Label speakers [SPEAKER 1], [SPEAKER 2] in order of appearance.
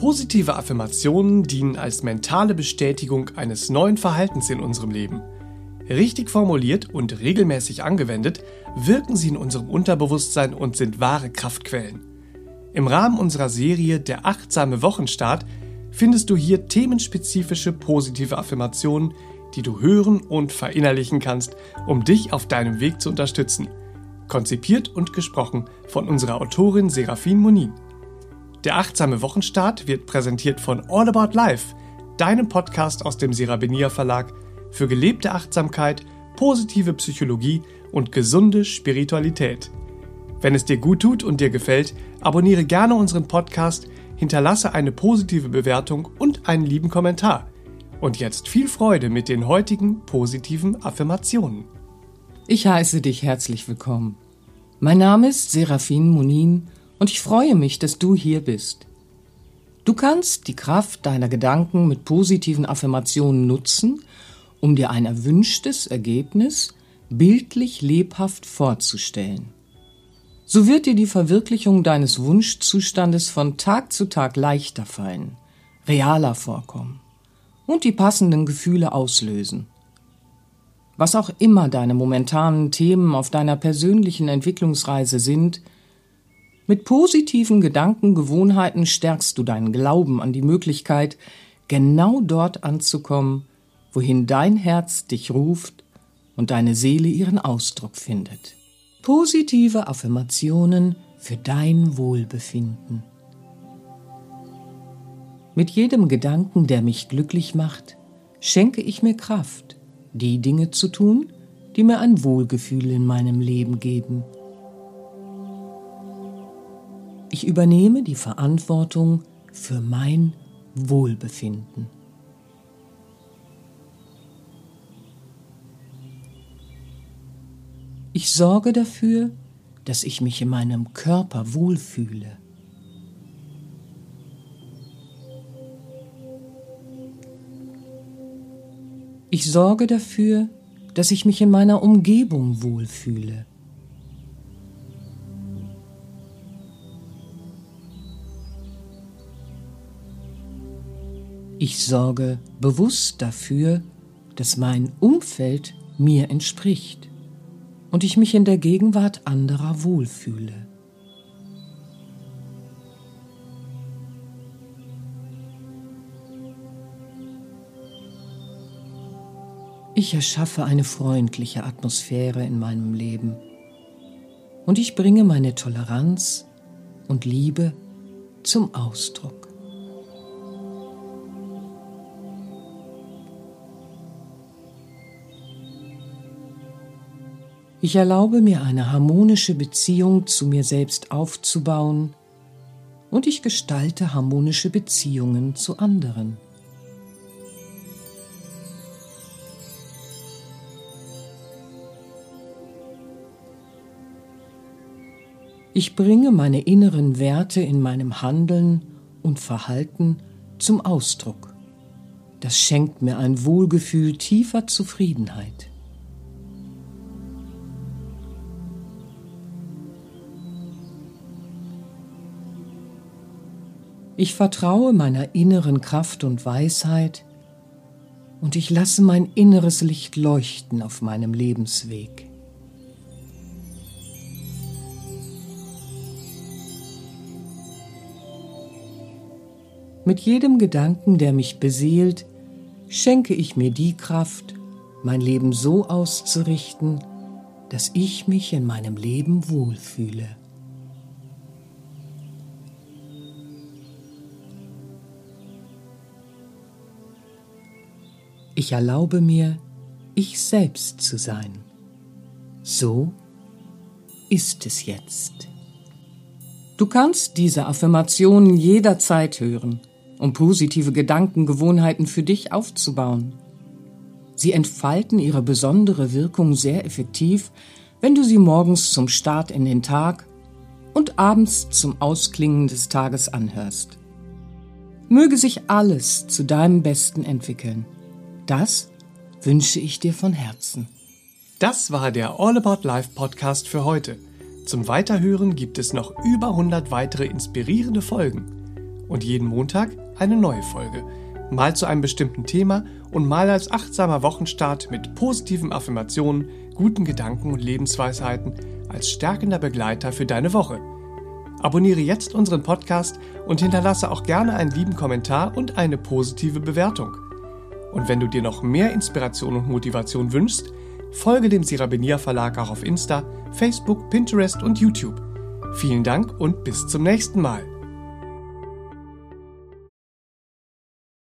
[SPEAKER 1] Positive Affirmationen dienen als mentale Bestätigung eines neuen Verhaltens in unserem Leben. Richtig formuliert und regelmäßig angewendet, wirken sie in unserem Unterbewusstsein und sind wahre Kraftquellen. Im Rahmen unserer Serie Der achtsame Wochenstart findest du hier themenspezifische positive Affirmationen, die du hören und verinnerlichen kannst, um dich auf deinem Weg zu unterstützen. Konzipiert und gesprochen von unserer Autorin Serafin Monin. Der achtsame Wochenstart wird präsentiert von All About Life, deinem Podcast aus dem Serabenia Verlag für gelebte Achtsamkeit, positive Psychologie und gesunde Spiritualität. Wenn es dir gut tut und dir gefällt, abonniere gerne unseren Podcast, hinterlasse eine positive Bewertung und einen lieben Kommentar. Und jetzt viel Freude mit den heutigen positiven Affirmationen.
[SPEAKER 2] Ich heiße dich herzlich willkommen. Mein Name ist Serafin Munin und ich freue mich, dass du hier bist. Du kannst die Kraft deiner Gedanken mit positiven Affirmationen nutzen, um dir ein erwünschtes Ergebnis bildlich lebhaft vorzustellen. So wird dir die Verwirklichung deines Wunschzustandes von Tag zu Tag leichter fallen, realer vorkommen und die passenden Gefühle auslösen. Was auch immer deine momentanen Themen auf deiner persönlichen Entwicklungsreise sind, mit positiven Gedankengewohnheiten stärkst du deinen Glauben an die Möglichkeit, genau dort anzukommen, wohin dein Herz dich ruft und deine Seele ihren Ausdruck findet. Positive Affirmationen für dein Wohlbefinden. Mit jedem Gedanken, der mich glücklich macht, schenke ich mir Kraft, die Dinge zu tun, die mir ein Wohlgefühl in meinem Leben geben. Ich übernehme die Verantwortung für mein Wohlbefinden. Ich sorge dafür, dass ich mich in meinem Körper wohlfühle. Ich sorge dafür, dass ich mich in meiner Umgebung wohlfühle. Ich sorge bewusst dafür, dass mein Umfeld mir entspricht und ich mich in der Gegenwart anderer wohlfühle. Ich erschaffe eine freundliche Atmosphäre in meinem Leben und ich bringe meine Toleranz und Liebe zum Ausdruck. Ich erlaube mir eine harmonische Beziehung zu mir selbst aufzubauen und ich gestalte harmonische Beziehungen zu anderen. Ich bringe meine inneren Werte in meinem Handeln und Verhalten zum Ausdruck. Das schenkt mir ein Wohlgefühl tiefer Zufriedenheit. Ich vertraue meiner inneren Kraft und Weisheit und ich lasse mein inneres Licht leuchten auf meinem Lebensweg. Mit jedem Gedanken, der mich beseelt, schenke ich mir die Kraft, mein Leben so auszurichten, dass ich mich in meinem Leben wohlfühle. Ich erlaube mir, ich selbst zu sein. So ist es jetzt. Du kannst diese Affirmationen jederzeit hören, um positive Gedankengewohnheiten für dich aufzubauen. Sie entfalten ihre besondere Wirkung sehr effektiv, wenn du sie morgens zum Start in den Tag und abends zum Ausklingen des Tages anhörst. Möge sich alles zu deinem Besten entwickeln. Das wünsche ich dir von Herzen.
[SPEAKER 1] Das war der All About Life Podcast für heute. Zum Weiterhören gibt es noch über 100 weitere inspirierende Folgen. und jeden Montag eine neue Folge. Mal zu einem bestimmten Thema und mal als achtsamer Wochenstart mit positiven Affirmationen, guten Gedanken und Lebensweisheiten als stärkender Begleiter für deine Woche. Abonniere jetzt unseren Podcast und hinterlasse auch gerne einen lieben Kommentar und eine positive Bewertung. Und wenn du dir noch mehr Inspiration und Motivation wünschst, folge dem Sirabenia Verlag auch auf Insta, Facebook, Pinterest und YouTube. Vielen Dank und bis zum nächsten Mal.